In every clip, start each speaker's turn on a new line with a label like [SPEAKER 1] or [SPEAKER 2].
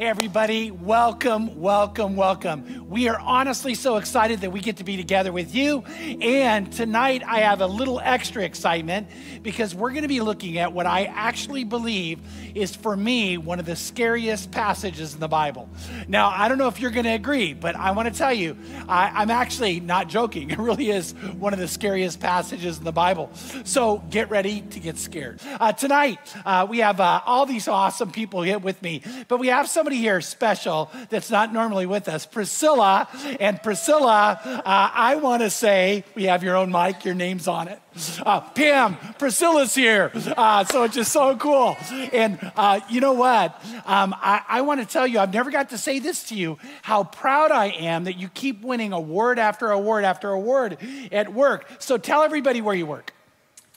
[SPEAKER 1] Hey, everybody, welcome, welcome, welcome. We are honestly so excited that we get to be together with you. And tonight, I have a little extra excitement because we're going to be looking at what I actually believe is, for me, one of the scariest passages in the Bible. Now, I don't know if you're going to agree, but I want to tell you, I, am actually not joking. It really is one of the scariest passages in the Bible. So get ready to get scared. Uh, tonight, uh, we have uh, all these awesome people here with me, but we have somebody here special that's not normally with us, Priscilla. And Priscilla, uh, I want to say, we have your own mic, your name's on it. Uh, Pam, Priscilla's here. Uh, so it's just so cool. And uh, you know what? Um, I, I want to tell you, I've never got to say this to you, how proud I am that you keep winning award after award after award at work. So tell everybody where you work.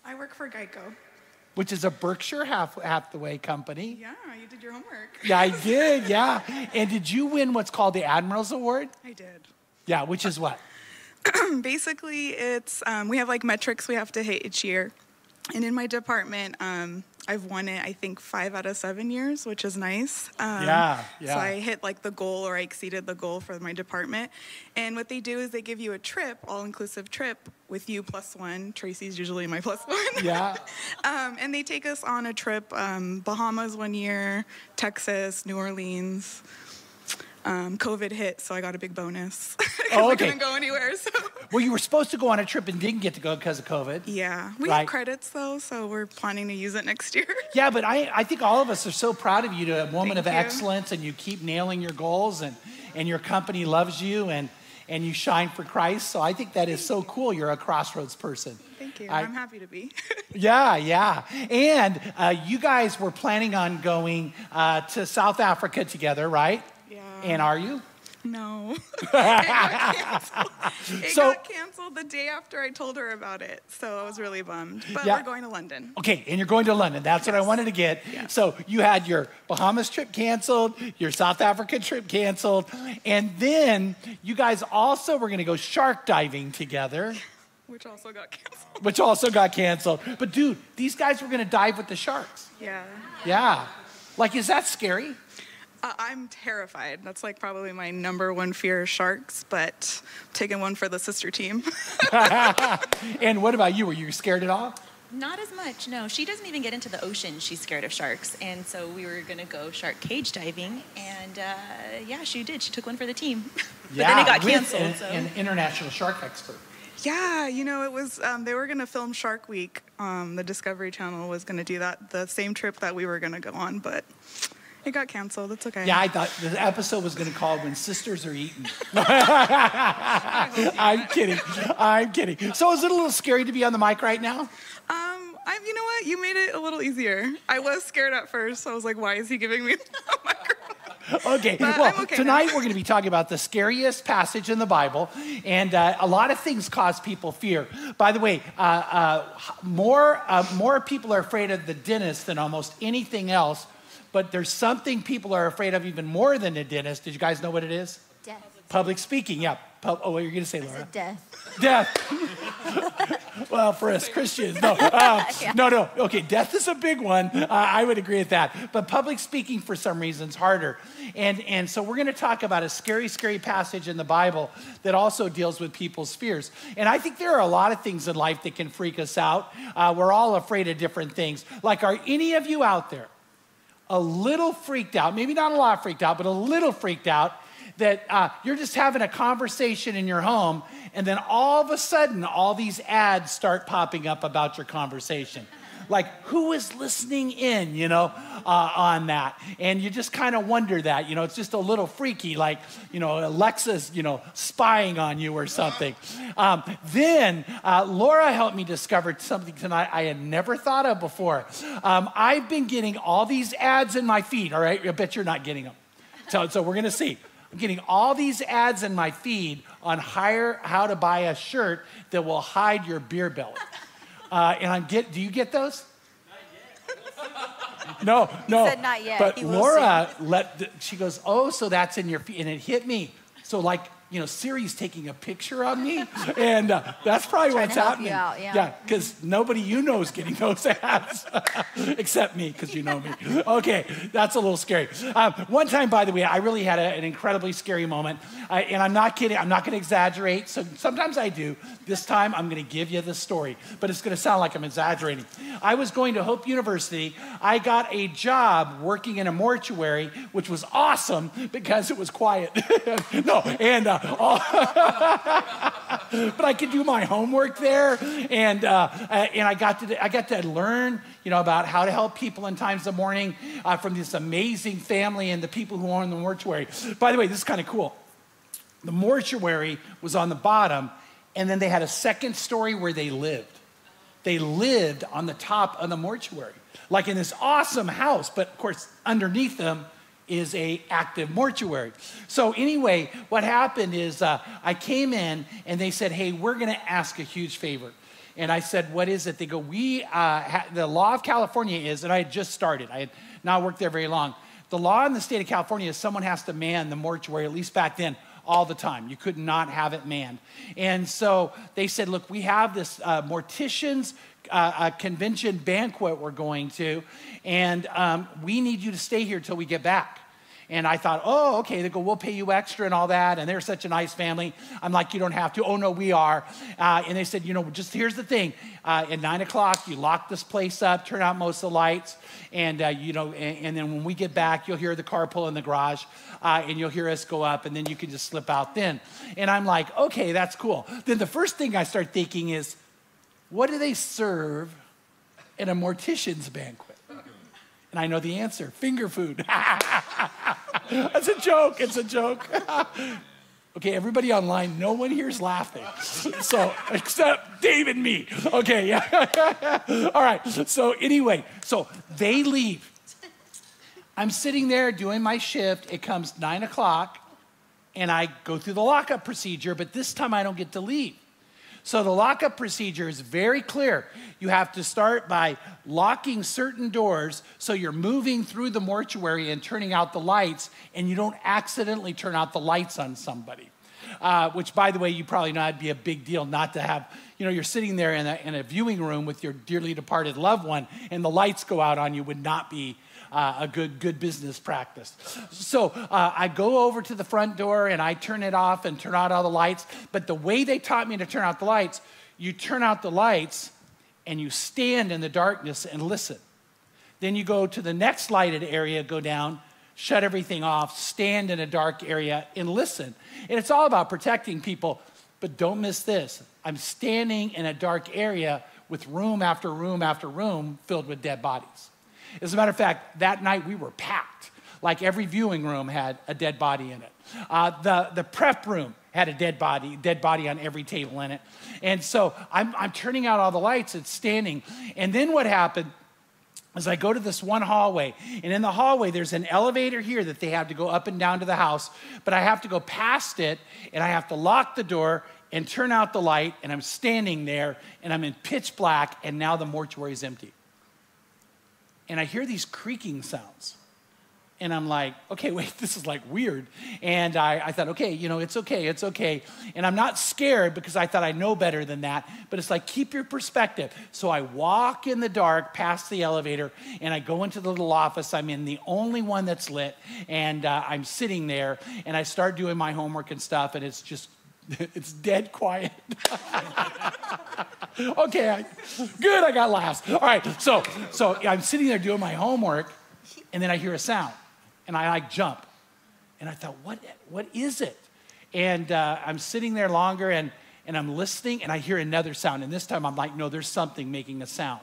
[SPEAKER 2] I work for Geico
[SPEAKER 1] which is a Berkshire half, Hathaway company.
[SPEAKER 2] Yeah, you did your homework.
[SPEAKER 1] Yeah, I did. Yeah. And did you win what's called the Admirals Award?
[SPEAKER 2] I did.
[SPEAKER 1] Yeah, which is what?
[SPEAKER 2] Basically, it's um, we have like metrics we have to hit each year. And in my department, um, I've won it, I think, five out of seven years, which is nice.
[SPEAKER 1] Um, yeah, yeah.
[SPEAKER 2] So I hit like the goal or I exceeded the goal for my department. And what they do is they give you a trip, all inclusive trip with you plus one. Tracy's usually my plus one.
[SPEAKER 1] Yeah.
[SPEAKER 2] um, and they take us on a trip um, Bahamas one year, Texas, New Orleans um, COVID hit, so I got a big bonus oh, okay. I couldn't go anywhere. So.
[SPEAKER 1] Well, you were supposed to go on a trip and didn't get to go because of COVID.
[SPEAKER 2] Yeah, we right? have credits though, so we're planning to use it next year.
[SPEAKER 1] Yeah, but I, I think all of us are so proud of you, to a woman Thank of you. excellence, and you keep nailing your goals, and and your company loves you, and and you shine for Christ. So I think that is so cool. You're a crossroads person.
[SPEAKER 2] Thank you. I, am happy to be.
[SPEAKER 1] yeah, yeah. And uh, you guys were planning on going uh, to South Africa together, right? And are you?
[SPEAKER 2] No. it got canceled. It so, got canceled the day after I told her about it. So I was really bummed. But yeah. we're going to London.
[SPEAKER 1] Okay, and you're going to London. That's yes. what I wanted to get. Yes. So you had your Bahamas trip canceled, your South Africa trip canceled, and then you guys also were going to go shark diving together.
[SPEAKER 2] Which also got canceled.
[SPEAKER 1] Which also got canceled. But dude, these guys were going to dive with the sharks.
[SPEAKER 2] Yeah.
[SPEAKER 1] Yeah. Like, is that scary?
[SPEAKER 2] Uh, I'm terrified. That's like probably my number one fear sharks, but taking one for the sister team.
[SPEAKER 1] and what about you? Were you scared at all?
[SPEAKER 3] Not as much, no. She doesn't even get into the ocean. She's scared of sharks. And so we were going to go shark cage diving. And uh, yeah, she did. She took one for the team. but
[SPEAKER 1] yeah,
[SPEAKER 3] then it got canceled.
[SPEAKER 1] An,
[SPEAKER 3] so.
[SPEAKER 1] an international shark expert.
[SPEAKER 2] Yeah, you know, it was, um, they were going to film Shark Week. Um, the Discovery Channel was going to do that, the same trip that we were going to go on, but it got canceled. It's okay.
[SPEAKER 1] Yeah, I thought the episode was going to call "When Sisters Are Eating." I'm kidding. I'm kidding. So is it a little scary to be on the mic right now? Um,
[SPEAKER 2] I, you know what? You made it a little easier. I was scared at first. So I was like, "Why is he giving me a microphone?"
[SPEAKER 1] okay.
[SPEAKER 2] But
[SPEAKER 1] well,
[SPEAKER 2] okay
[SPEAKER 1] tonight now. we're going to be talking about the scariest passage in the Bible, and uh, a lot of things cause people fear. By the way, uh, uh, more uh, more people are afraid of the dentist than almost anything else but there's something people are afraid of even more than a dentist. Did you guys know what it is?
[SPEAKER 4] Death.
[SPEAKER 1] Public speaking, yeah. Pub- oh, what are you going to say, Laura?
[SPEAKER 4] death.
[SPEAKER 1] Death. well, for us Christians, no. Uh, yeah. No, no. Okay, death is a big one. Uh, I would agree with that. But public speaking, for some reasons, harder. And, and so we're going to talk about a scary, scary passage in the Bible that also deals with people's fears. And I think there are a lot of things in life that can freak us out. Uh, we're all afraid of different things. Like, are any of you out there a little freaked out, maybe not a lot freaked out, but a little freaked out that uh, you're just having a conversation in your home, and then all of a sudden, all these ads start popping up about your conversation like who is listening in, you know, uh, on that? And you just kind of wonder that, you know, it's just a little freaky, like, you know, Alexa's, you know, spying on you or something. Um, then uh, Laura helped me discover something tonight I had never thought of before. Um, I've been getting all these ads in my feed, all right? I bet you're not getting them. So, so we're going to see. I'm getting all these ads in my feed on hire, how to buy a shirt that will hide your beer belly. Uh, and I'm get. Do you get those? No, no.
[SPEAKER 4] He said not yet.
[SPEAKER 1] But Laura let. The, she goes, oh, so that's in your feet, and it hit me. So like you know, Siri's taking a picture of me, and uh, that's probably what's happening.
[SPEAKER 4] Out, yeah,
[SPEAKER 1] because yeah, nobody you know is getting those ads, except me, because you know me. Okay, that's a little scary. Um, one time, by the way, I really had a, an incredibly scary moment, I, and I'm not kidding. I'm not going to exaggerate. So sometimes I do. This time, I'm going to give you the story, but it's going to sound like I'm exaggerating. I was going to Hope University. I got a job working in a mortuary, which was awesome because it was quiet. no, and uh, but I could do my homework there, and uh, and I got to I got to learn, you know, about how to help people in times of mourning uh, from this amazing family and the people who own the mortuary. By the way, this is kind of cool. The mortuary was on the bottom, and then they had a second story where they lived. They lived on the top of the mortuary, like in this awesome house, but of course underneath them is a active mortuary. So anyway, what happened is uh, I came in and they said, "Hey, we're going to ask a huge favor." And I said, "What is it?" They go, "We uh, the law of California is," and I had just started. I had not worked there very long. The law in the state of California is someone has to man the mortuary, at least back then, all the time. You could not have it manned. And so they said, "Look, we have this uh, morticians." Uh, convention banquet we're going to, and um, we need you to stay here till we get back. And I thought, oh, okay. They go, we'll pay you extra and all that. And they're such a nice family. I'm like, you don't have to. Oh, no, we are. Uh, and they said, you know, just here's the thing. Uh, at nine o'clock, you lock this place up, turn out most of the lights. And, uh, you know, and, and, then when we get back, you'll hear the car pull in the garage uh, and you'll hear us go up. And then you can just slip out then. And I'm like, okay, that's cool. Then the first thing I start thinking is, what do they serve at a mortician's banquet? And I know the answer finger food. That's a joke. It's a joke. okay, everybody online, no one here's laughing. So, except Dave and me. Okay, yeah. All right. So, anyway, so they leave. I'm sitting there doing my shift. It comes nine o'clock, and I go through the lockup procedure, but this time I don't get to leave. So the lockup procedure is very clear. You have to start by locking certain doors so you're moving through the mortuary and turning out the lights, and you don't accidentally turn out the lights on somebody. Uh, which, by the way, you probably know it'd be a big deal not to have, you know, you're sitting there in a, in a viewing room with your dearly departed loved one, and the lights go out on you would not be uh, a good, good business practice. So uh, I go over to the front door and I turn it off and turn out all the lights. But the way they taught me to turn out the lights, you turn out the lights and you stand in the darkness and listen. Then you go to the next lighted area, go down, shut everything off, stand in a dark area and listen. And it's all about protecting people. But don't miss this I'm standing in a dark area with room after room after room filled with dead bodies. As a matter of fact, that night we were packed. Like every viewing room had a dead body in it. Uh, the, the prep room had a dead body, dead body on every table in it. And so I'm, I'm turning out all the lights, it's standing. And then what happened is I go to this one hallway, and in the hallway, there's an elevator here that they have to go up and down to the house, but I have to go past it, and I have to lock the door and turn out the light, and I'm standing there, and I'm in pitch black, and now the mortuary is empty and I hear these creaking sounds. And I'm like, okay, wait, this is like weird. And I, I, thought, okay, you know, it's okay, it's okay. And I'm not scared because I thought I know better than that. But it's like, keep your perspective. So I walk in the dark past the elevator and I go into the little office. I'm in the only one that's lit. And uh, I'm sitting there and I start doing my homework and stuff. And it's just it's dead quiet. okay, I, good, I got last. All right, so so I'm sitting there doing my homework, and then I hear a sound, and I like jump, and I thought, what what is it? And uh, I'm sitting there longer, and and I'm listening, and I hear another sound, and this time I'm like, no, there's something making a sound.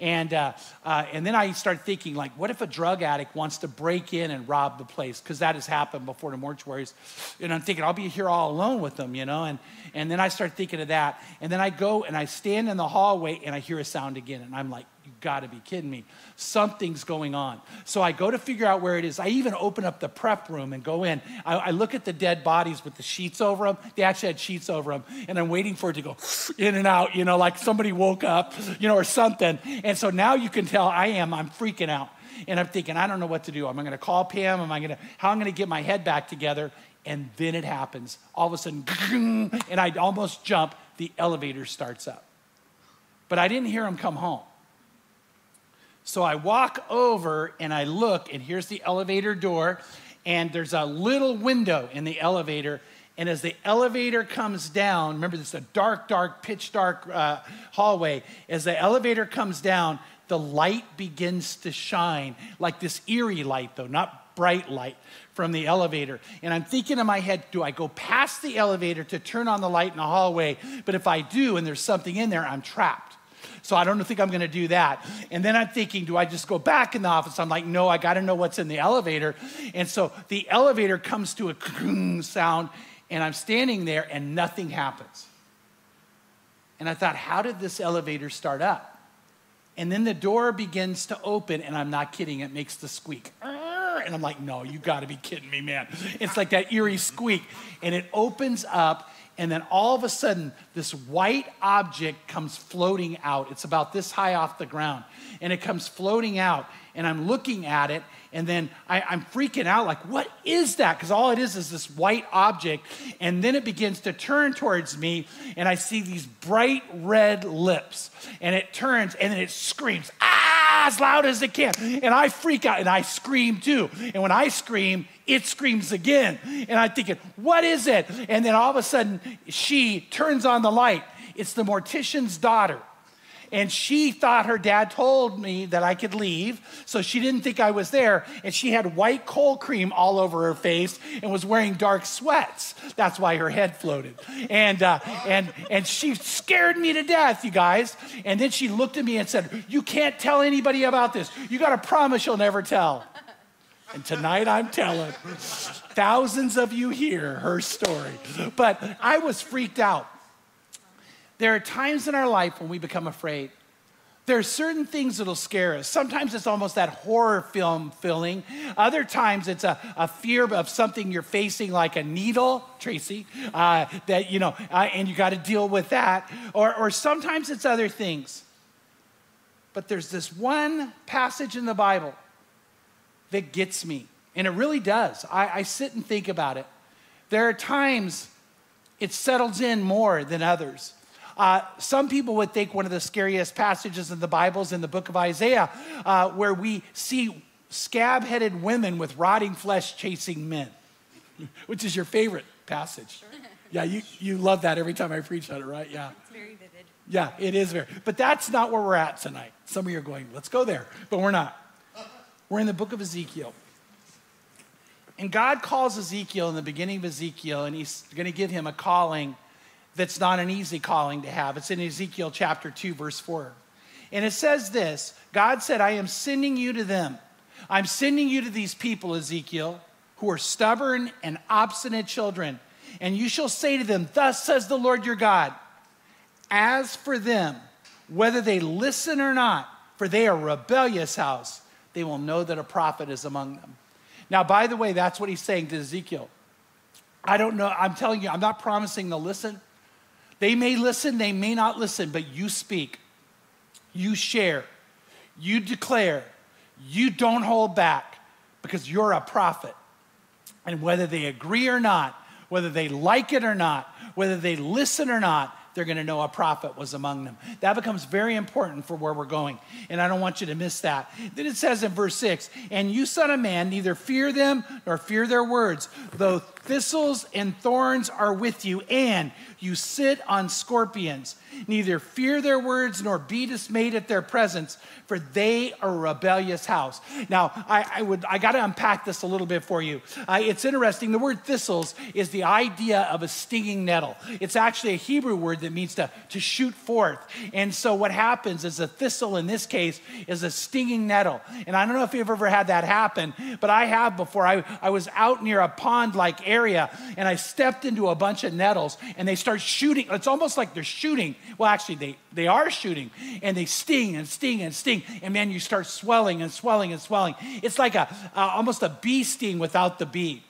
[SPEAKER 1] And, uh, uh, and then I start thinking, like, what if a drug addict wants to break in and rob the place? Because that has happened before the mortuaries. And I'm thinking, I'll be here all alone with them, you know? And, and then I start thinking of that. And then I go and I stand in the hallway and I hear a sound again. And I'm like, you gotta be kidding me. Something's going on. So I go to figure out where it is. I even open up the prep room and go in. I, I, look at the dead bodies with the sheets over them. They actually had sheets over them. And I'm waiting for it to go in and out, you know, like somebody woke up, you know, or something. And so now you can tell I am, I'm freaking out. And I'm thinking, I don't know what to do. Am I to call Pam? Am I to, how am I to get my head back together? And then it happens. All of a sudden, and I almost jump. The elevator starts up. But I didn't hear him come home. So I walk over and I look, and here's the elevator door, and there's a little window in the elevator. And as the elevator comes down, remember this is a dark, dark, pitch dark uh, hallway. As the elevator comes down, the light begins to shine, like this eerie light, though, not bright light from the elevator. And I'm thinking in my head, do I go past the elevator to turn on the light in the hallway? But if I do and there's something in there, I'm trapped. So I don't think I'm going to do that. And then I'm thinking, do I just go back in the office? I'm like, no, I got to know what's in the elevator. And so the elevator comes to a sound, and I'm standing there, and nothing happens. And I thought, how did this elevator start up? And then the door begins to open, and I'm not kidding, it makes the squeak. And I'm like, no, you gotta be kidding me, man. It's like that eerie squeak. And it opens up, and then all of a sudden, this white object comes floating out. It's about this high off the ground. And it comes floating out, and I'm looking at it, and then I, am freaking out like, what is that? Because all it is is this white object. And then it begins to turn towards me, and I see these bright red lips. And it turns, and then it screams, ah, as loud as it can. And I freak out, and I scream too. And when I scream, it screams again. And I'm thinking, what is it? And then all of a sudden, she turns on the light. It's the mortician's daughter. And she thought her dad told me that I could leave, so she didn't think I was there. And she had white cold cream all over her face and was wearing dark sweats. That's why her head floated. And, uh, and, and she scared me to death, you guys. And then she looked at me and said, You can't tell anybody about this. You got to promise you'll never tell. And tonight I'm telling thousands of you hear her story. But I was freaked out. There are times in our life when we become afraid. There are certain things that'll scare us. Sometimes it's almost that horror film feeling. Other times it's a, a fear of something you're facing, like a needle, Tracy, uh, that, you know, uh, and you got to deal with that. Or, or sometimes it's other things. But there's this one passage in the Bible that gets me, and it really does. I, I sit and think about it. There are times it settles in more than others. Uh, some people would think one of the scariest passages in the Bible is in the book of Isaiah, uh, where we see scab headed women with rotting flesh chasing men, which is your favorite passage. Sure. Yeah, you, you love that every time I preach on it, right? Yeah.
[SPEAKER 3] It's very vivid.
[SPEAKER 1] Yeah, it is very. But that's not where we're at tonight. Some of you are going, let's go there, but we're not. We're in the book of Ezekiel. And God calls Ezekiel in the beginning of Ezekiel, and he's going to give him a calling that's not an easy calling to have. It's in Ezekiel chapter 2, verse 4. And it says this God said, I am sending you to them. I'm sending you to these people, Ezekiel, who are stubborn and obstinate children. And you shall say to them, Thus says the Lord your God, as for them, whether they listen or not, for they are rebellious house, they will know that a prophet is among them. Now, by the way, that's what he's saying to Ezekiel. I don't know, I'm telling you, I'm not promising they'll listen. They may listen, they may not listen, but you speak, you share, you declare, you don't hold back because you're a prophet. And whether they agree or not, whether they like it or not, whether they listen or not, they're going to know a prophet was among them. That becomes very important for where we're going. And I don't want you to miss that. Then it says in verse 6 And you, son of man, neither fear them nor fear their words, though thistles and thorns are with you, and you sit on scorpions. Neither fear their words nor be dismayed at their presence, for they are a rebellious house. Now, I, I would I got to unpack this a little bit for you. Uh, it's interesting. The word thistles is the idea of a stinging nettle. It's actually a Hebrew word that means to, to shoot forth. And so what happens is a thistle in this case is a stinging nettle. And I don't know if you've ever had that happen, but I have before. I, I was out near a pond-like area and I stepped into a bunch of nettles and they start shooting. It's almost like they're shooting. Well, actually, they, they are shooting and they sting and sting and sting. And man, you start swelling and swelling and swelling. It's like a, uh, almost a bee sting without the bee.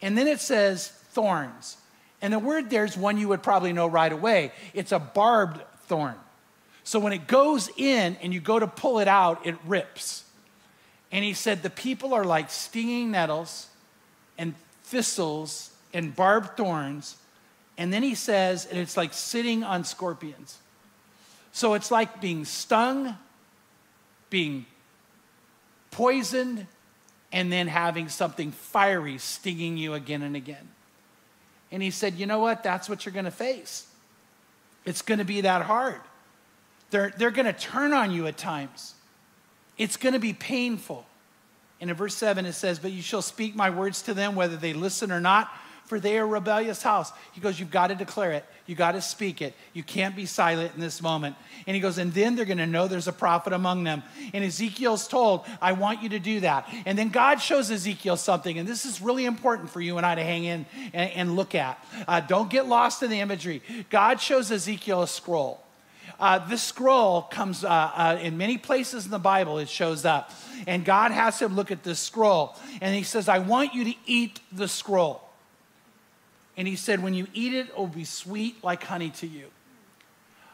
[SPEAKER 1] And then it says thorns. And the word there is one you would probably know right away. It's a barbed thorn. So when it goes in and you go to pull it out, it rips. And he said, The people are like stinging nettles and thistles and barbed thorns. And then he says, and it's like sitting on scorpions. So it's like being stung, being poisoned, and then having something fiery stinging you again and again. And he said, You know what? That's what you're going to face. It's going to be that hard. They're, they're going to turn on you at times. It's going to be painful. And in verse 7, it says, But you shall speak my words to them, whether they listen or not, for they are a rebellious house. He goes, You've got to declare it. You got to speak it. You can't be silent in this moment. And he goes, And then they're going to know there's a prophet among them. And Ezekiel's told, I want you to do that. And then God shows Ezekiel something. And this is really important for you and I to hang in and, and look at. Uh, don't get lost in the imagery. God shows Ezekiel a scroll. Uh, this scroll comes uh, uh, in many places in the Bible, it shows up. And God has him look at this scroll. And he says, I want you to eat the scroll. And he said, When you eat it, it will be sweet like honey to you.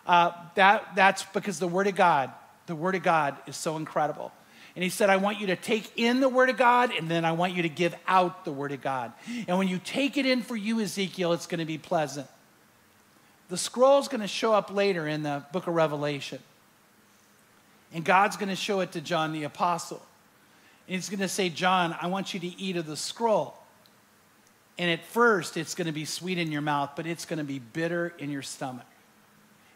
[SPEAKER 1] Uh, that, that's because the Word of God, the Word of God is so incredible. And he said, I want you to take in the Word of God, and then I want you to give out the Word of God. And when you take it in for you, Ezekiel, it's going to be pleasant. The scroll is going to show up later in the book of Revelation. And God's going to show it to John the Apostle. And he's going to say, John, I want you to eat of the scroll. And at first, it's going to be sweet in your mouth, but it's going to be bitter in your stomach.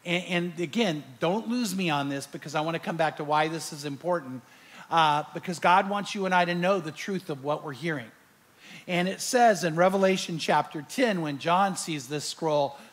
[SPEAKER 1] And, and again, don't lose me on this because I want to come back to why this is important. Uh, because God wants you and I to know the truth of what we're hearing. And it says in Revelation chapter 10, when John sees this scroll,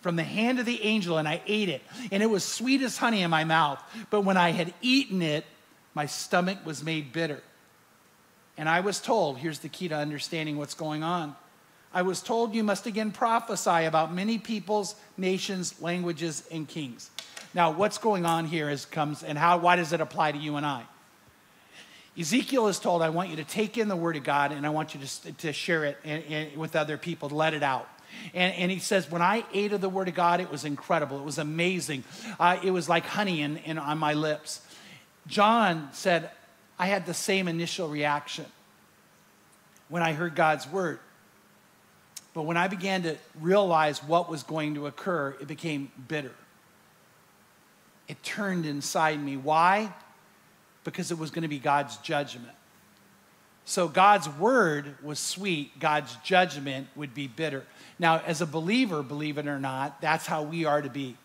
[SPEAKER 1] from the hand of the angel and I ate it. And it was sweet as honey in my mouth. But when I had eaten it, my stomach was made bitter. And I was told here's the key to understanding what's going on. I was told you must again prophesy about many peoples, nations, languages, and kings. Now, what's going on here is comes and how why does it apply to you and I? Ezekiel is told, I want you to take in the word of God and I want you to, to share it and, and with other people, let it out. And, and, he says, When I ate of the Word of God, it was incredible. It was amazing. Uh, it was like honey in, in, on my lips. John said, I had the same initial reaction when I heard God's Word. But when I began to realize what was going to occur, it became bitter. It turned inside me. Why? Because it was going to be God's judgment. So God's word was sweet, God's judgment would be bitter. Now, as a believer, believe it or not, that's how we are to be.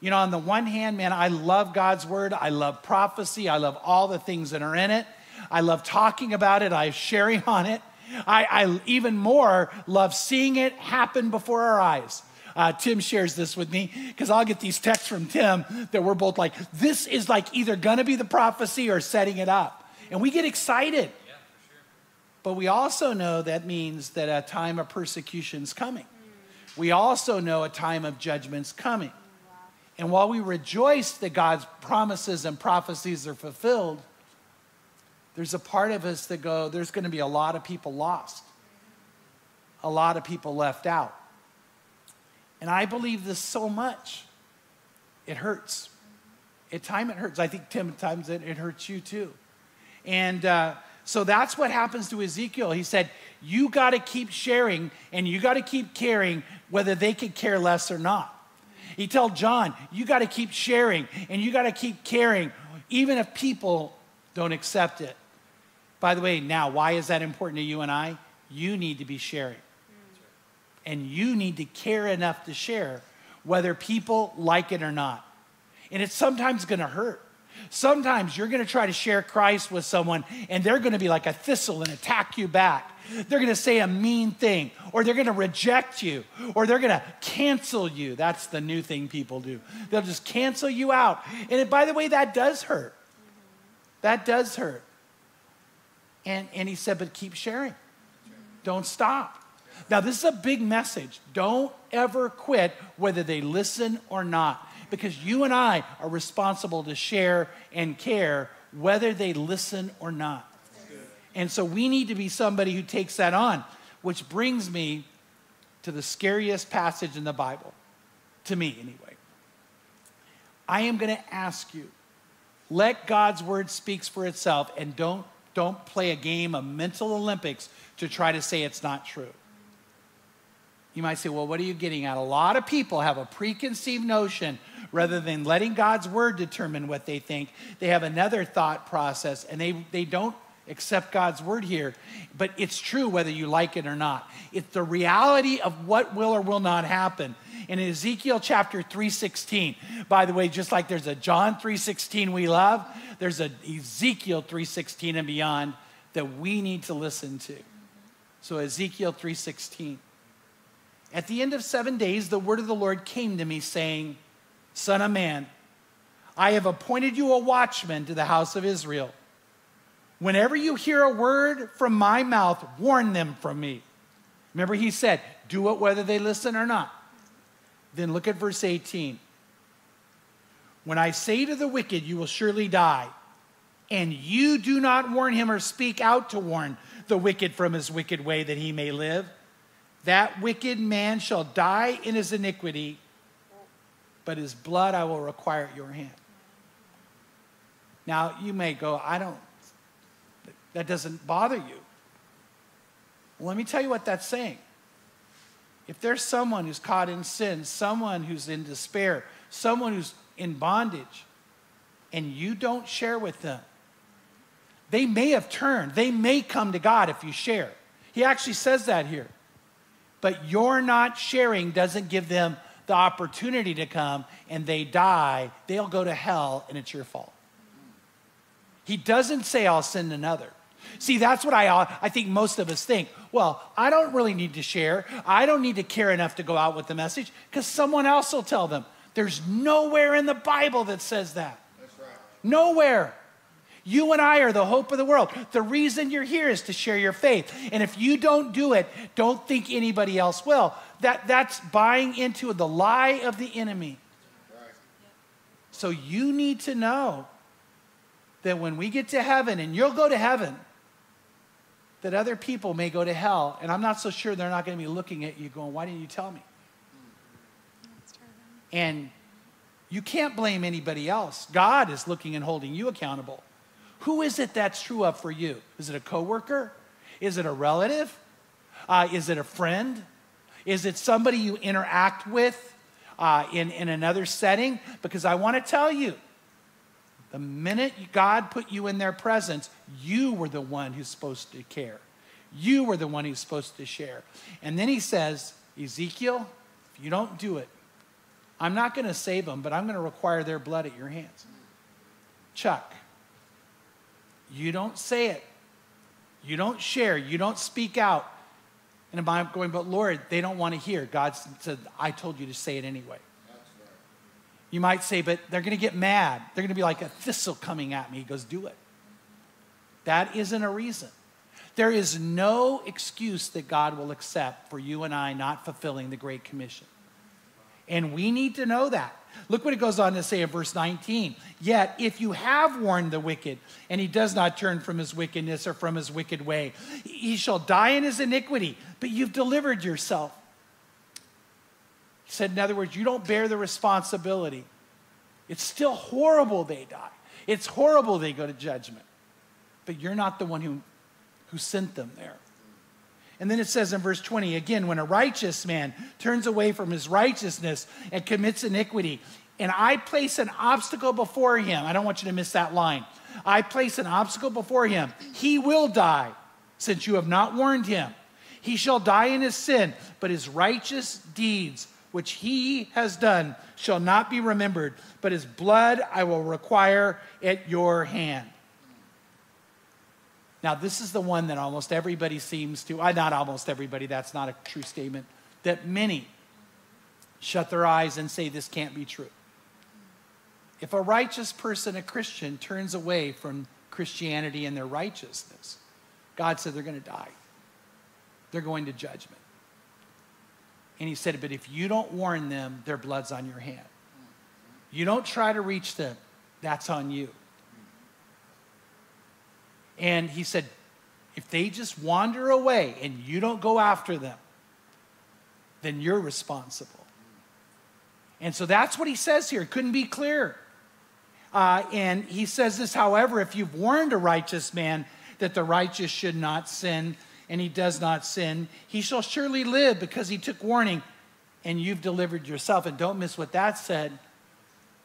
[SPEAKER 1] You know, on the one hand, man, I love God's word. I love prophecy. I love all the things that are in it. I love talking about it. I sharing on it. I, I even more love seeing it happen before our eyes. Uh, Tim shares this with me because I'll get these texts from Tim that we're both like, this is like either going to be the prophecy or setting it up. And we get excited. But we also know that means that a time of persecution is coming. We also know a time of judgment's coming. And while we rejoice that God's promises and prophecies are fulfilled, there's a part of us that go, there's going to be a lot of people lost, a lot of people left out. And I believe this so much, it hurts. At times it hurts. I think, Tim, at times it, it hurts you too. And uh, so that's what happens to Ezekiel. He said, You got to keep sharing and you got to keep caring whether they could care less or not. He told John, You got to keep sharing and you got to keep caring, even if people don't accept it. By the way, now, why is that important to you and I? You need to be sharing. And you need to care enough to share, whether people like it or not. And it's sometimes going to hurt. Sometimes you're going to try to share Christ with someone and they're going to be like a thistle and attack you back. They're going to say a mean thing or they're going to reject you or they're going to cancel you. That's the new thing people do. They'll just cancel you out. And by the way, that does hurt. That does hurt. And, and he said, but keep sharing. Don't stop. Now, this is a big message. Don't ever quit whether they listen or not, because you and I are responsible to share and care whether they listen or not. And so we need to be somebody who takes that on, which brings me to the scariest passage in the Bible, to me anyway. I am going to ask you, let God's word speaks for itself and don't, don't play a game of mental Olympics to try to say it's not true. You might say, well, what are you getting at? A lot of people have a preconceived notion rather than letting God's word determine what they think. They have another thought process and they, they don't accept God's word here. But it's true whether you like it or not. It's the reality of what will or will not happen. In Ezekiel chapter 3:16, by the way, just like there's a John 3:16 we love, there's a Ezekiel 3:16 and beyond that we need to listen to. So Ezekiel 3:16. At the end of 7 days the word of the Lord came to me saying, "Son of man, I have appointed you a watchman to the house of Israel." Whenever you hear a word from my mouth, warn them from me. Remember, he said, do it whether they listen or not. Then look at verse 18. When I say to the wicked, you will surely die, and you do not warn him or speak out to warn the wicked from his wicked way that he may live, that wicked man shall die in his iniquity, but his blood I will require at your hand. Now, you may go, I don't that doesn't bother you. Well, let me tell you what that's saying. If there's someone who's caught in sin, someone who's in despair, someone who's in bondage, and you don't share with them, they may have turned. They may come to God if you share. He actually says that here. But your not sharing doesn't give them the opportunity to come and they die. They'll go to hell and it's your fault. He doesn't say, I'll send another. See, that's what I, uh, I think most of us think. Well, I don't really need to share. I don't need to care enough to go out with the message because someone else will tell them. There's nowhere in the Bible that says that. That's right. Nowhere. You and I are the hope of the world. The reason you're here is to share your faith. And if you don't do it, don't think anybody else will. That, that's buying into the lie of the enemy. So you need to know that when we get to heaven, and you'll go to heaven, that other people may go to hell, and I'm not so sure they're not going to be looking at you going, Why didn't you tell me? And you can't blame anybody else. God is looking and holding you accountable. Who is it that's true of for you? Is it a coworker? Is it a relative? Uh, is it a friend? Is it somebody you interact with uh, in, in another setting? Because I want to tell you, the minute God put you in their presence, you were the one who's supposed to care. You were the one who's supposed to share. And then he says, Ezekiel, if you don't do it, I'm not going to save them, but I'm going to require their blood at your hands. Chuck, you don't say it. You don't share. You don't speak out. And I'm going, but Lord, they don't want to hear. God said, I told you to say it anyway. You might say, but they're going to get mad. They're going to be like a thistle coming at me. He goes, do it. That isn't a reason. There is no excuse that God will accept for you and I not fulfilling the Great Commission. And we need to know that. Look what it goes on to say in verse 19. Yet, if you have warned the wicked, and he does not turn from his wickedness or from his wicked way, he shall die in his iniquity, but you've delivered yourself. He said, in other words, you don't bear the responsibility. It's still horrible they die. It's horrible they go to judgment. But you're not the one who, who sent them there. And then it says in verse 20 again, when a righteous man turns away from his righteousness and commits iniquity, and I place an obstacle before him, I don't want you to miss that line. I place an obstacle before him, he will die, since you have not warned him. He shall die in his sin, but his righteous deeds which he has done shall not be remembered, but his blood I will require at your hand. Now, this is the one that almost everybody seems to, uh, not almost everybody, that's not a true statement, that many shut their eyes and say this can't be true. If a righteous person, a Christian, turns away from Christianity and their righteousness, God said they're going to die. They're going to judgment. And he said, But if you don't warn them, their blood's on your hand. You don't try to reach them, that's on you. And he said, If they just wander away and you don't go after them, then you're responsible. And so that's what he says here. It couldn't be clearer. Uh, and he says this, however, if you've warned a righteous man that the righteous should not sin, and he does not sin, he shall surely live because he took warning and you've delivered yourself. And don't miss what that said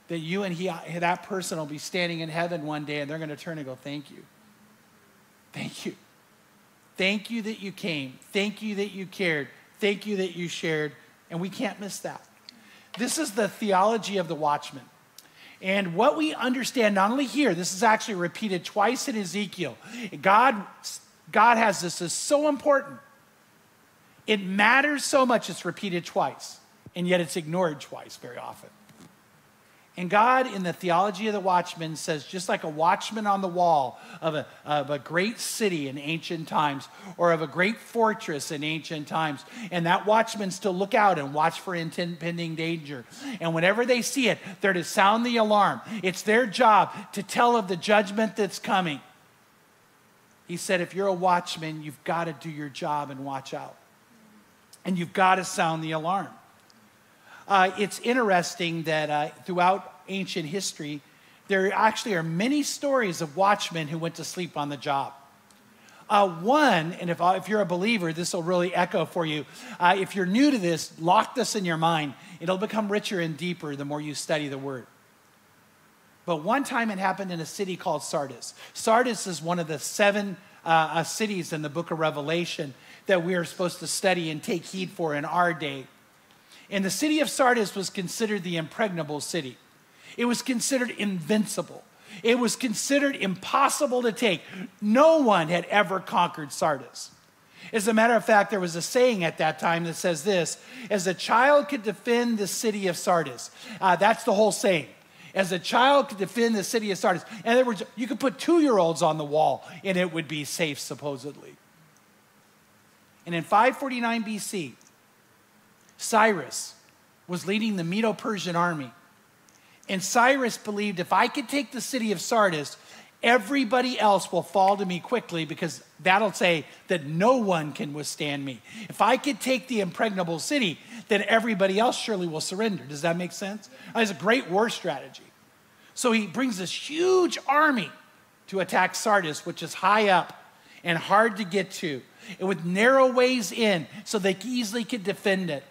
[SPEAKER 1] that you and he, that person will be standing in heaven one day and they're going to turn and go, Thank you. Thank you. Thank you that you came. Thank you that you cared. Thank you that you shared. And we can't miss that. This is the theology of the watchman. And what we understand, not only here, this is actually repeated twice in Ezekiel. God, God has this is so important. It matters so much it's repeated twice, and yet it's ignored twice very often. And God, in the theology of the watchman, says just like a watchman on the wall of a, of a great city in ancient times or of a great fortress in ancient times, and that watchman's to look out and watch for impending danger. And whenever they see it, they're to sound the alarm. It's their job to tell of the judgment that's coming. He said, if you're a watchman, you've got to do your job and watch out. And you've got to sound the alarm. Uh, it's interesting that uh, throughout ancient history, there actually are many stories of watchmen who went to sleep on the job. Uh, one, and if, uh, if you're a believer, this will really echo for you. Uh, if you're new to this, lock this in your mind. It'll become richer and deeper the more you study the word. But one time it happened in a city called Sardis. Sardis is one of the seven uh, cities in the book of Revelation that we are supposed to study and take heed for in our day. And the city of Sardis was considered the impregnable city. It was considered invincible. It was considered impossible to take. No one had ever conquered Sardis. As a matter of fact, there was a saying at that time that says this as a child could defend the city of Sardis. Uh, that's the whole saying. As a child could defend the city of Sardis. In other words, you could put two year olds on the wall and it would be safe, supposedly. And in 549 BC, Cyrus was leading the Medo Persian army. And Cyrus believed if I could take the city of Sardis, everybody else will fall to me quickly because that'll say that no one can withstand me. If I could take the impregnable city, then everybody else surely will surrender. Does that make sense? It's a great war strategy. So he brings this huge army to attack Sardis, which is high up and hard to get to, and with narrow ways in, so they easily could defend it.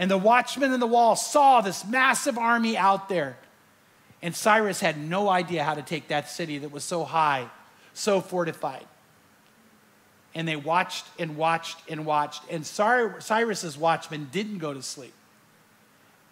[SPEAKER 1] And the watchmen in the wall saw this massive army out there. And Cyrus had no idea how to take that city that was so high, so fortified. And they watched and watched and watched. And Cyrus's watchmen didn't go to sleep.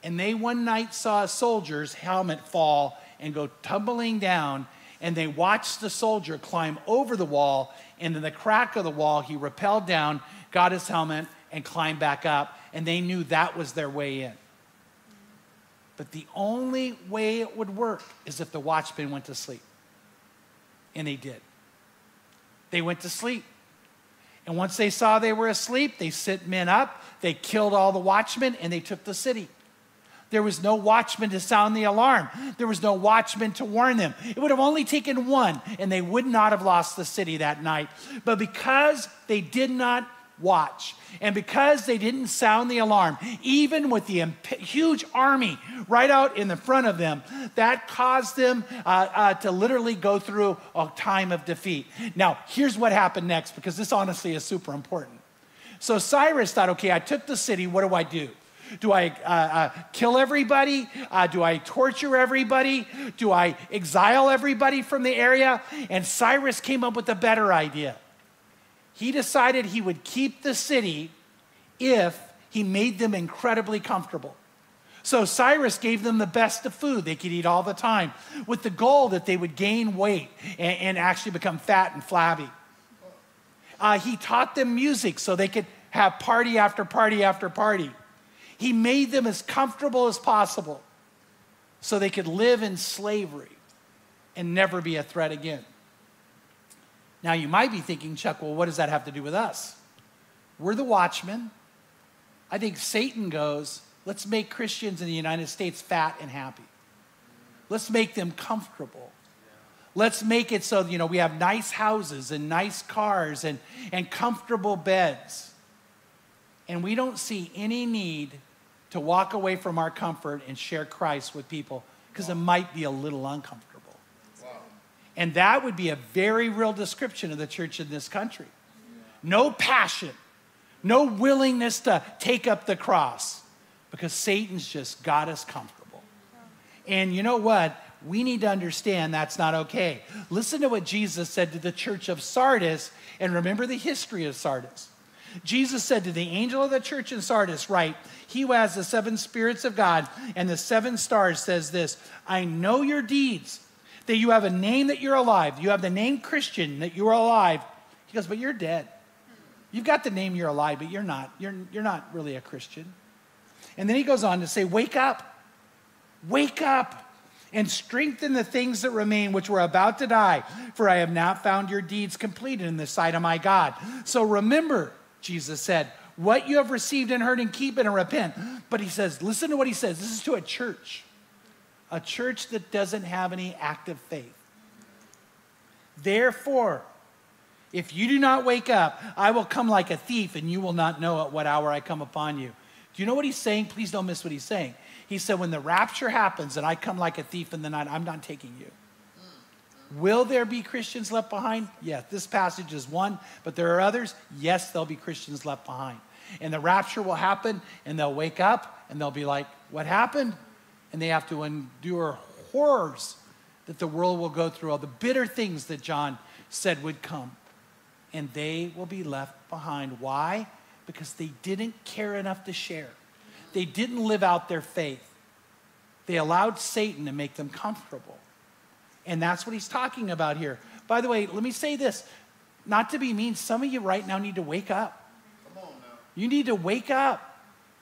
[SPEAKER 1] And they one night saw a soldier's helmet fall and go tumbling down. And they watched the soldier climb over the wall. And in the crack of the wall, he rappelled down, got his helmet, and climbed back up and they knew that was their way in. But the only way it would work is if the watchmen went to sleep. And they did. They went to sleep. And once they saw they were asleep, they sent men up, they killed all the watchmen, and they took the city. There was no watchman to sound the alarm. There was no watchman to warn them. It would have only taken one, and they would not have lost the city that night. But because they did not watch. And because they didn't sound the alarm, even with the imp- huge army right out in the front of them, that caused them uh, uh, to literally go through a time of defeat. Now, here's what happened next, because this honestly is super important. So Cyrus thought, okay, I took the city, what do I do? Do I uh, uh kill everybody? Uh, do I torture everybody? Do I exile everybody from the area? And Cyrus came up with a better idea he decided he would keep the city if he made them incredibly comfortable. So Cyrus gave them the best of food they could eat all the time, with the goal that they would gain weight and, and actually become fat and flabby. Uh, he taught them music so they could have party after party after party. He made them as comfortable as possible so they could live in slavery and never be a threat again. Now, you might be thinking, Chuck, well, what does that have to do with us? We're the watchmen. I think Satan goes, let's make Christians in the United States fat and happy. Let's make them comfortable. Let's make it so, you know, we have nice houses and nice cars and, and comfortable beds. And we don't see any need to walk away from our comfort and share Christ with people because it might be a little uncomfortable. And that would be a very real description of the church in this country. No passion, no willingness to take up the cross because Satan's just got us comfortable. And you know what? We need to understand that's not okay. Listen to what Jesus said to the church of Sardis and remember the history of Sardis. Jesus said to the angel of the church in Sardis, Right, he who has the seven spirits of God and the seven stars says this I know your deeds, that you have a name that you're alive. You have the name Christian, that you are alive. He goes, But you're dead. You've got the name you're alive, but you're not. You're, you're not really a Christian. And then he goes on to say, Wake up. Wake up and strengthen the things that remain which were about to die, for I have not found your deeds completed in the sight of my God. So remember, Jesus said, what you have received and heard and keep it and repent. But he says, listen to what he says. This is to a church, a church that doesn't have any active faith. Therefore, if you do not wake up, I will come like a thief, and you will not know at what hour I come upon you. Do you know what he's saying? Please don't miss what he's saying. He said, When the rapture happens and I come like a thief in the night, I'm not taking you. Will there be Christians left behind? Yes. This passage is one, but there are others. Yes, there'll be Christians left behind. And the rapture will happen, and they'll wake up and they'll be like, What happened? And they have to endure horrors that the world will go through, all the bitter things that John said would come and they will be left behind. Why? Because they didn't care enough to share. They didn't live out their faith. They allowed Satan to make them comfortable. And that's what he's talking about here. By the way, let me say this not to be mean, some of you right now need to wake up. You need to wake up.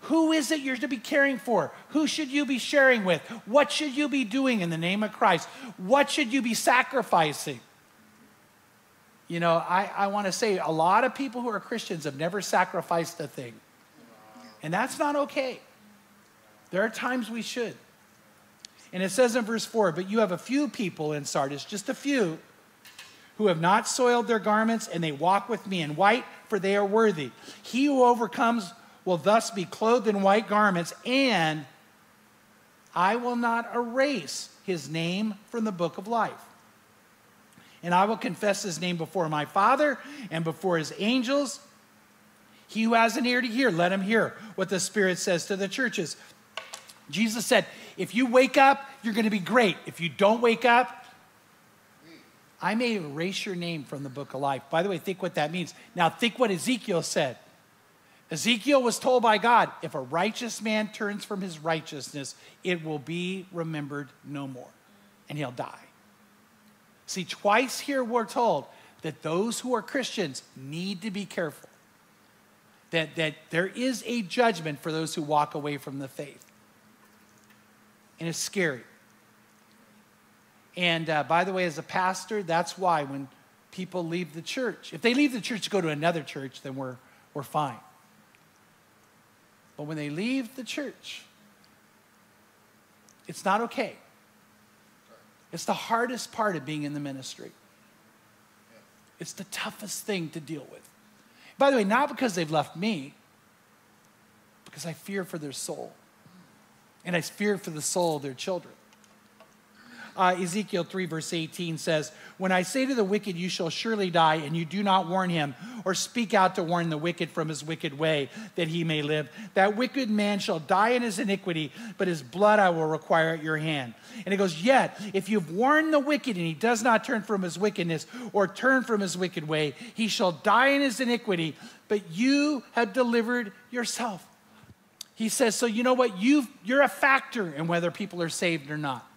[SPEAKER 1] Who is it you're to be caring for? Who should you be sharing with? What should you be doing in the name of Christ? What should you be sacrificing? You know, I, I want to say a lot of people who are Christians have never sacrificed a thing. And that's not okay. There are times we should. And it says in verse 4 But you have a few people in Sardis, just a few, who have not soiled their garments, and they walk with me in white, for they are worthy. He who overcomes will thus be clothed in white garments, and I will not erase his name from the book of life and I will confess his name before my Father and before his angels. He who has an ear to hear, let him hear what the Spirit says to the churches. Jesus said, if you wake up, you're going to be great. If you don't wake up, I may erase your name from the book of life. By the way, think what that means. Now, think what Ezekiel said. Ezekiel was told by God, if a righteous man turns from his righteousness, it will be remembered no more, and he'll die. See, twice here we're told that those who are Christians need to be careful. That, that there is a judgment for those who walk away from the faith. And it's scary. And uh, by the way, as a pastor, that's why when people leave the church, if they leave the church to go to another church, then we're, we're fine. But when they leave the church, it's not okay. It's the hardest part of being in the ministry. It's the toughest thing to deal with. By the way, not because they've left me, because I fear for their soul. And I fear for the soul of their children. Uh, Ezekiel 3, verse 18 says, When I say to the wicked, You shall surely die, and you do not warn him, or speak out to warn the wicked from his wicked way, that he may live, that wicked man shall die in his iniquity, but his blood I will require at your hand. And it goes, Yet, if you've warned the wicked, and he does not turn from his wickedness, or turn from his wicked way, he shall die in his iniquity, but you have delivered yourself. He says, So you know what? you you're a factor in whether people are saved or not.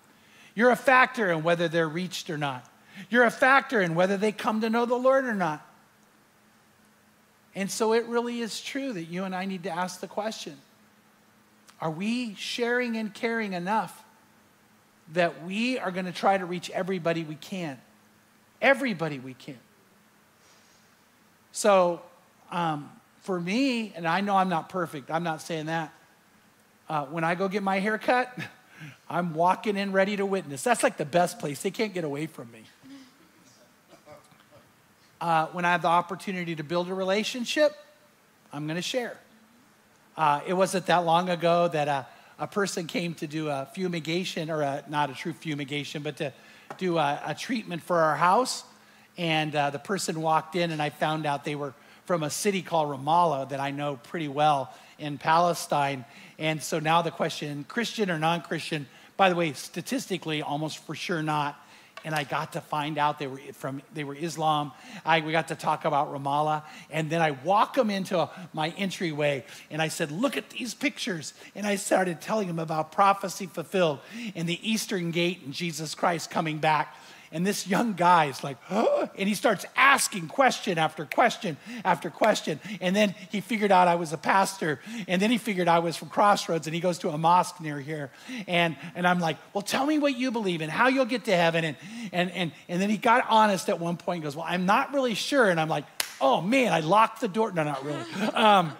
[SPEAKER 1] You're a factor in whether they're reached or not. You're a factor in whether they come to know the Lord or not. And so it really is true that you and I need to ask the question Are we sharing and caring enough that we are going to try to reach everybody we can? Everybody we can. So, um, for me, and I know I'm not perfect, I'm not saying that. Uh, when I go get my hair cut, I'm walking in ready to witness. That's like the best place. They can't get away from me. Uh, when I have the opportunity to build a relationship, I'm going to share. Uh, it wasn't that long ago that a, a, person came to do a fumigation, or a, not a true fumigation, but to do a, a treatment for our house. And uh, the person walked in, and I found out they were from a city called Ramallah that I know pretty well in Palestine. And so now the question Christian or non Christian, by the way, statistically, almost for sure not. And I got to find out they were from they were Islam. I, we got to talk about Ramallah, and then I walk them into my entryway, and I said, "Look at these pictures." And I started telling them about prophecy fulfilled and the Eastern Gate and Jesus Christ coming back. And this young guy is like, oh, and he starts asking question after question after question. And then he figured out I was a pastor. And then he figured I was from Crossroads and he goes to a mosque near here. And, and I'm like, well, tell me what you believe and how you'll get to heaven. And, and, and, and then he got honest at one point and goes, well, I'm not really sure. And I'm like, oh man, I locked the door. No, not really. Um,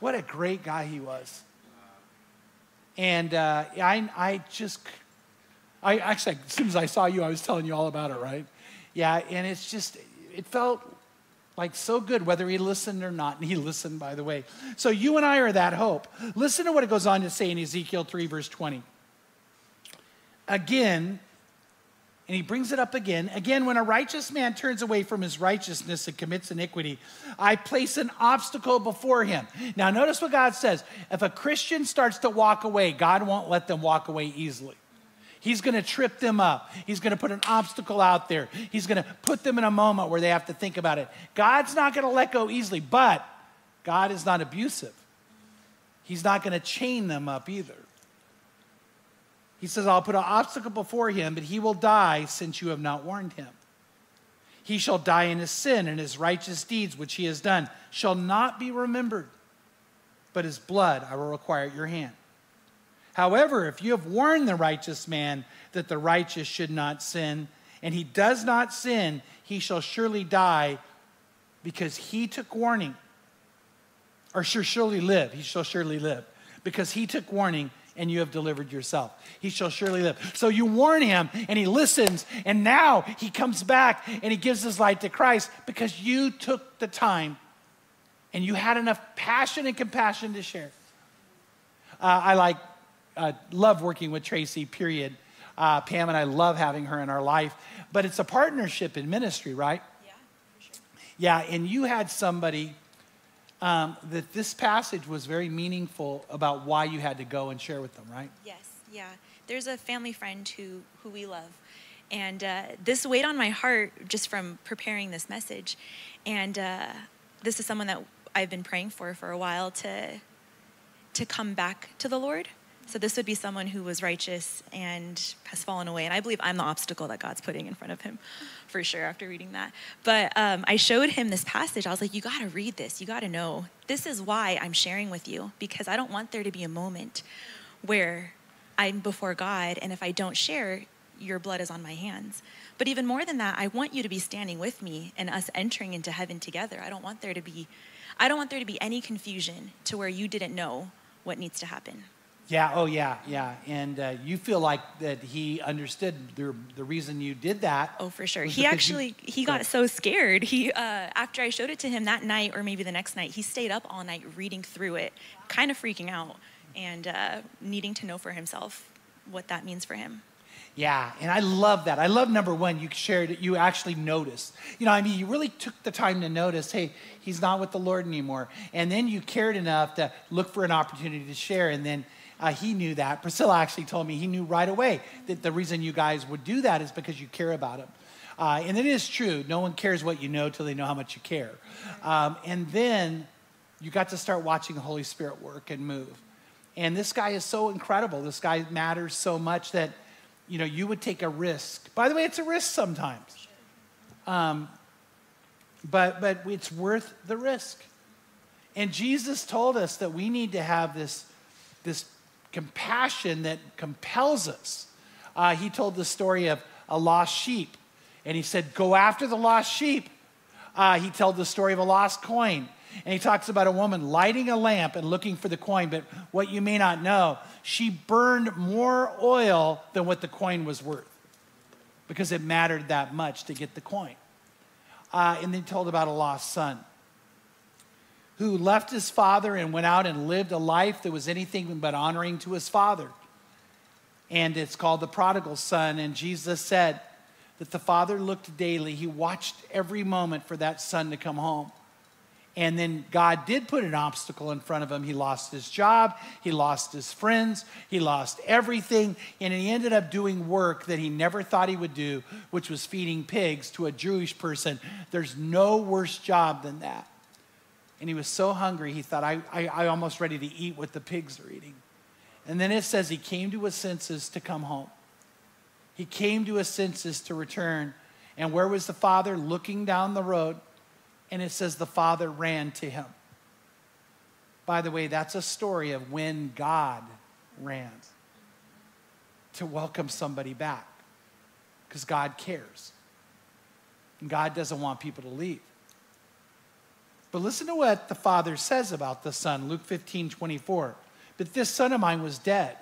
[SPEAKER 1] what a great guy he was. And uh, I, I just I actually, as soon as I saw you, I was telling you all about it, right? Yeah, and it's just, it felt like so good whether he listened or not. And he listened, by the way. So you and I are that hope. Listen to what it goes on to say in Ezekiel 3, verse 20. Again, and he brings it up again. Again, when a righteous man turns away from his righteousness and commits iniquity, I place an obstacle before him. Now, notice what God says. If a Christian starts to walk away, God won't let them walk away easily. He's going to trip them up. He's going to put an obstacle out there. He's going to put them in a moment where they have to think about it. God's not going to let go easily, but God is not abusive. He's not going to chain them up either. He says, I'll put an obstacle before him, but he will die since you have not warned him. He shall die in his sin, and his righteous deeds which he has done shall not be remembered, but his blood I will require at your hand. However, if you have warned the righteous man that the righteous should not sin, and he does not sin, he shall surely die because he took warning. Or shall surely live. He shall surely live because he took warning and you have delivered yourself. He shall surely live. So you warn him and he listens, and now he comes back and he gives his life to Christ because you took the time and you had enough passion and compassion to share. Uh, I like uh, love working with Tracy, period. Uh, Pam and I love having her in our life, but it's a partnership in ministry, right?
[SPEAKER 3] Yeah, for sure.
[SPEAKER 1] Yeah, and you had somebody um, that this passage was very meaningful about why you had to go and share with them, right?
[SPEAKER 3] Yes, yeah. There's a family friend who, who we love. And uh, this weighed on my heart just from preparing this message. And uh, this is someone that I've been praying for for a while to, to come back to the Lord so this would be someone who was righteous and has fallen away. And I believe I'm the obstacle that God's putting in front of him for sure after reading that. But um, I showed him this passage. I was like, you got to read this. You got to know. This is why I'm sharing with you because I don't want there to be a moment where I'm before God and if I don't share, your blood is on my hands. But even more than that, I want you to be standing with me and us entering into heaven together. I don't want there to be I don't want there to be any confusion to where you didn't know what needs to happen.
[SPEAKER 1] Yeah, oh yeah, yeah. And uh, you feel like that he understood the, the reason you did that.
[SPEAKER 3] Oh, for sure. He actually, you, he got so scared. He, uh, after I showed it to him that night or maybe the next night, he stayed up all night reading through it, kind of freaking out and uh, needing to know for himself what that means for him.
[SPEAKER 1] Yeah, and I love that. I love number one, you shared it, you actually noticed. You know, I mean, you really took the time to notice, hey, he's not with the Lord anymore. And then you cared enough to look for an opportunity to share. And then uh, he knew that. Priscilla actually told me he knew right away that the reason you guys would do that is because you care about him. Uh, and it is true. No one cares what you know till they know how much you care. Um, and then you got to start watching the Holy Spirit work and move. And this guy is so incredible. This guy matters so much that, you know, you would take a risk. By the way, it's a risk sometimes. Um, but, but it's worth the risk. And Jesus told us that we need to have this, this compassion that compels us. Uh, he told the story of a lost sheep, and he said, Go after the lost sheep. Uh, he told the story of a lost coin. And he talks about a woman lighting a lamp and looking for the coin. But what you may not know, she burned more oil than what the coin was worth because it mattered that much to get the coin. Uh, and then he told about a lost son who left his father and went out and lived a life that was anything but honoring to his father. And it's called the prodigal son. And Jesus said that the father looked daily, he watched every moment for that son to come home. And then God did put an obstacle in front of him. He lost his job, he lost his friends, he lost everything, and he ended up doing work that he never thought he would do, which was feeding pigs to a Jewish person. There's no worse job than that. And he was so hungry, he thought, I, I, I almost ready to eat what the pigs are eating. And then it says he came to his senses to come home. He came to his senses to return. And where was the father? Looking down the road and it says the father ran to him. By the way, that's a story of when God ran to welcome somebody back because God cares. And God doesn't want people to leave. But listen to what the father says about the son, Luke 15 24. But this son of mine was dead.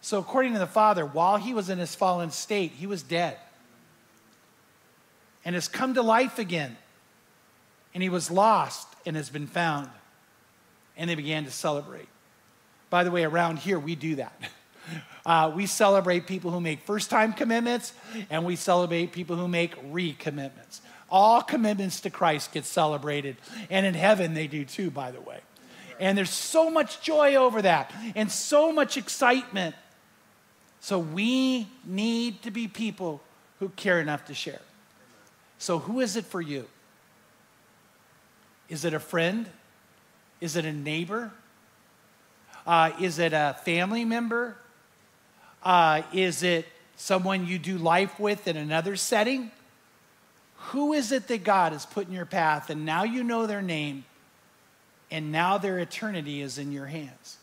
[SPEAKER 1] So, according to the father, while he was in his fallen state, he was dead and has come to life again and he was lost and has been found. And they began to celebrate. By the way, around here, we do that. Uh, we celebrate people who make first time commitments, and we celebrate people who make recommitments. All commitments to Christ get celebrated, and in heaven they do too, by the way. And there's so much joy over that, and so much excitement. So we need to be people who care enough to share. So, who is it for you? Is it a friend? Is it a neighbor? Uh, is it a family member? Uh, is it someone you do life with in another setting? Who is it that God has put in your path and now you know their name and now their eternity is in your hands?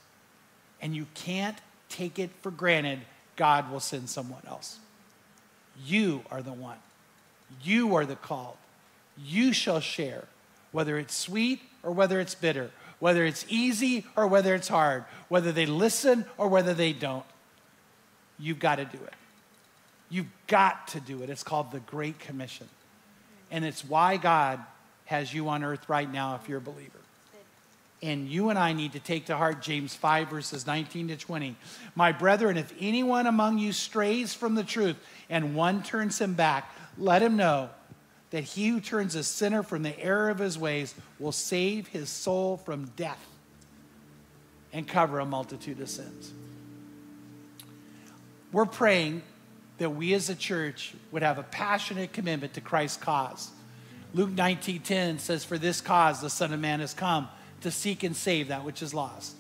[SPEAKER 1] And you can't take it for granted God will send someone else. You are the one. You are the called. You shall share whether it's sweet or whether it's bitter, whether it's easy or whether it's hard, whether they listen or whether they don't. You've got to do it. You've got to do it. It's called the Great Commission. And it's why God has you on earth right now if you're a believer. And you and I need to take to heart James 5, verses 19 to 20. My brethren, if anyone among you strays from the truth and one turns him back, let him know that he who turns a sinner from the error of his ways will save his soul from death and cover a multitude of sins. We're praying that we as a church would have a passionate commitment to Christ's cause. Luke 19:10 says, For this cause the Son of Man has come to seek and save that which is lost.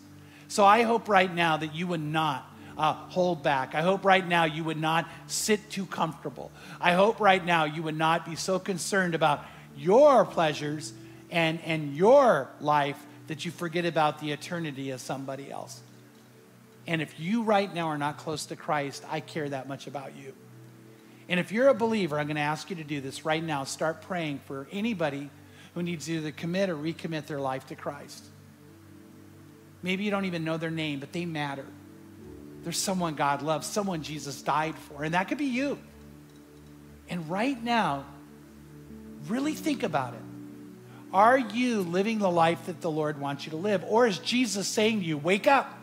[SPEAKER 1] So I hope right now that you would not uh, hold back. I hope right now you would not sit too comfortable. I hope right now you would not be so concerned about your pleasures and, and your life that you forget about the eternity of somebody else. And if you right now are not close to Christ, I care that much about you. And if you're a believer, I'm going to ask you to do this right now. Start praying for anybody who needs to either commit or recommit their life to Christ. Maybe you don't even know their name, but they matter. There's someone God loves, someone Jesus died for, and that could be you. And right now, really think about it. Are you living the life that the Lord wants you to live? Or is Jesus saying to you, wake up?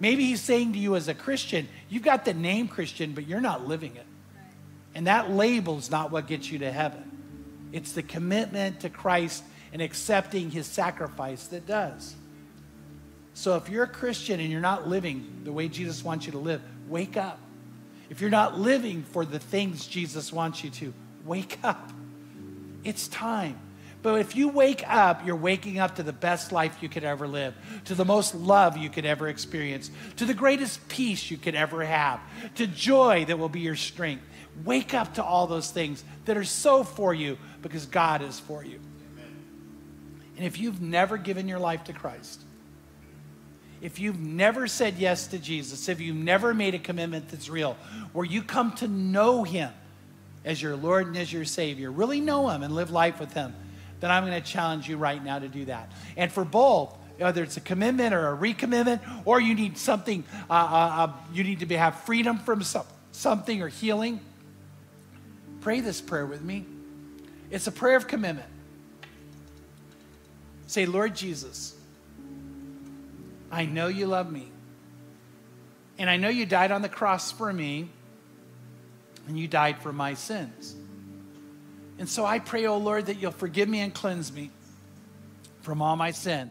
[SPEAKER 1] Maybe he's saying to you as a Christian, you've got the name Christian, but you're not living it. And that label's not what gets you to heaven. It's the commitment to Christ and accepting his sacrifice that does. So if you're a Christian and you're not living the way Jesus wants you to live, wake up. If you're not living for the things Jesus wants you to, wake up. It's time. But if you wake up, you're waking up to the best life you could ever live, to the most love you could ever experience, to the greatest peace you could ever have, to joy that will be your strength. Wake up to all those things that are so for you because God is for you. And if you've never given your life to Christ, if you've never said yes to Jesus, if you've never made a commitment that's real, where you come to know Him as your Lord and as your Savior, really know Him and live life with Him, then I'm going to challenge you right now to do that. And for both, whether it's a commitment or a recommitment, or you need something, uh, uh, uh, you need to be, have freedom from some, something or healing, pray this prayer with me. It's a prayer of commitment. Say, Lord Jesus, I know you love me. And I know you died on the cross for me, and you died for my sins. And so I pray, oh Lord, that you'll forgive me and cleanse me from all my sin.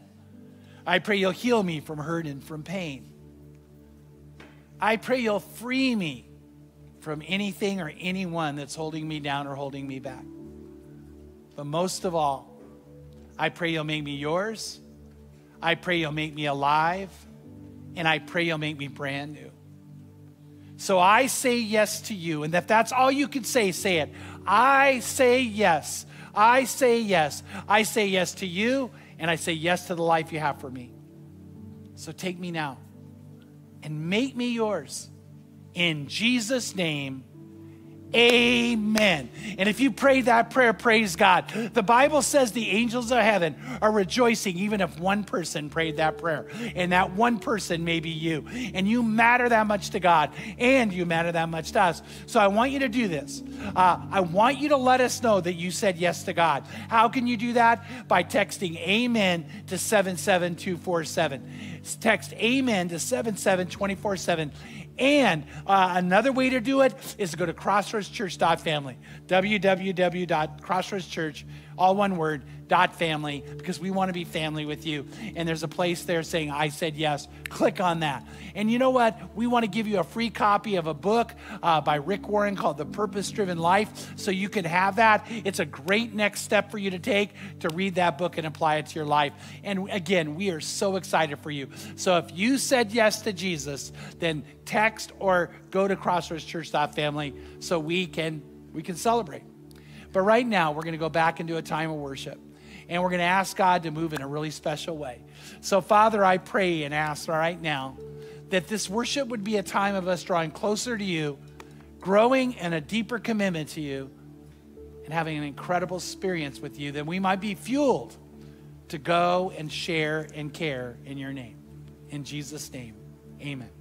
[SPEAKER 1] I pray you'll heal me from hurt and from pain. I pray you'll free me from anything or anyone that's holding me down or holding me back. But most of all, I pray you'll make me yours. I pray you'll make me alive. And I pray you'll make me brand new. So I say yes to you. And if that's all you can say, say it. I say yes. I say yes. I say yes to you, and I say yes to the life you have for me. So take me now and make me yours. In Jesus' name, Amen. And if you pray that prayer, praise God. The Bible says the angels of heaven are rejoicing even if one person prayed that prayer. And that one person may be you. And you matter that much to God, and you matter that much to us. So I want you to do this. Uh, I want you to let us know that you said yes to God. How can you do that? By texting Amen to 77247. Text Amen to 77247 and uh, another way to do it is to go to crossroadschurch.family, www.crossroadschurch, all one word, dot family, because we want to be family with you. And there's a place there saying, I said yes. Click on that. And you know what? We want to give you a free copy of a book uh, by Rick Warren called The Purpose Driven Life, so you can have that. It's a great next step for you to take to read that book and apply it to your life. And again, we are so excited for you. So if you said yes to Jesus, then text or go to crossroadschurch.family so we can we can celebrate. But right now, we're going to go back into a time of worship. And we're going to ask God to move in a really special way. So, Father, I pray and ask right now that this worship would be a time of us drawing closer to you, growing in a deeper commitment to you, and having an incredible experience with you, that we might be fueled to go and share and care in your name. In Jesus' name, amen.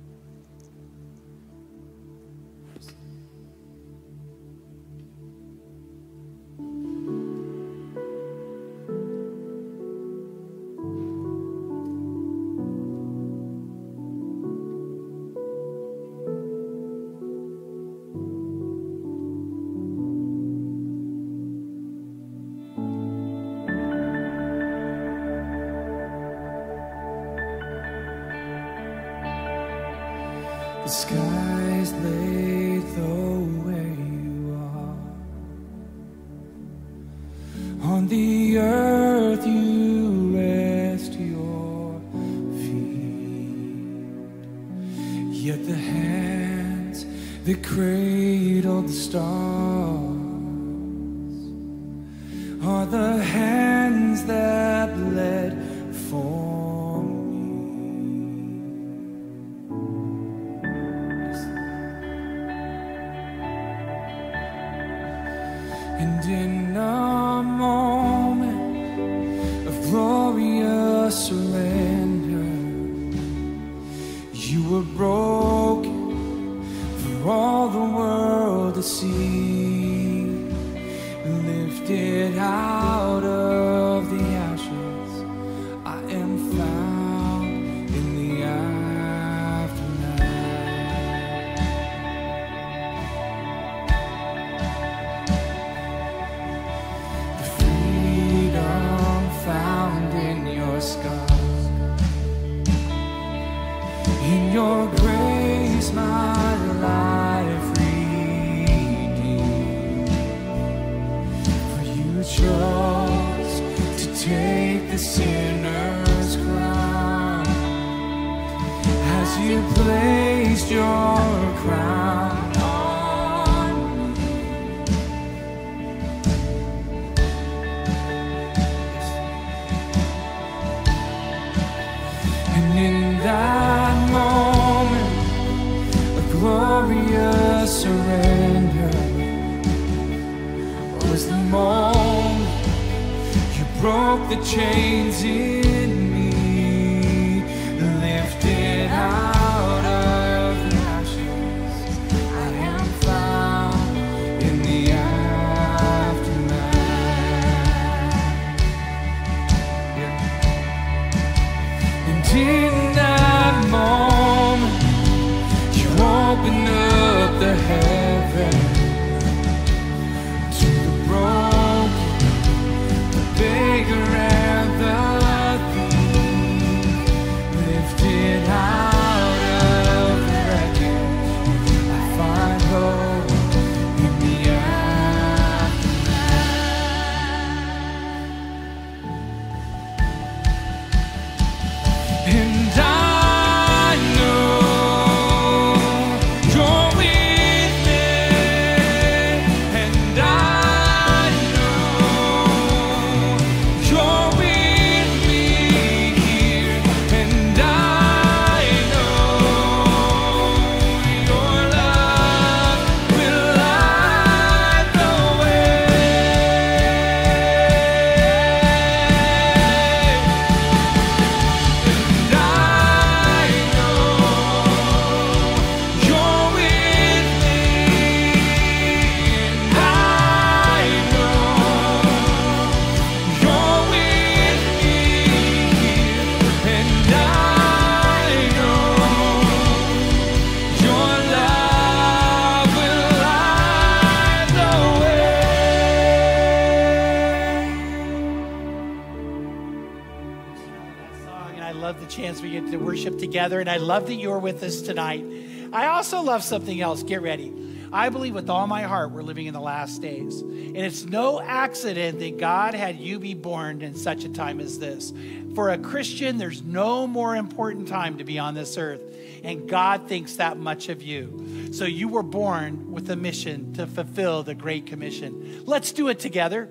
[SPEAKER 1] Together, and I love that you're with us tonight. I also love something else. Get ready. I believe with all my heart we're living in the last days. And it's no accident that God had you be born in such a time as this. For a Christian, there's no more important time to be on this earth. And God thinks that much of you. So you were born with a mission to fulfill the Great Commission. Let's do it together.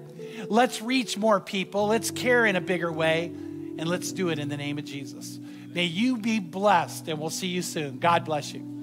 [SPEAKER 1] Let's reach more people. Let's care in a bigger way. And let's do it in the name of Jesus. May you be blessed, and we'll see you soon. God bless you.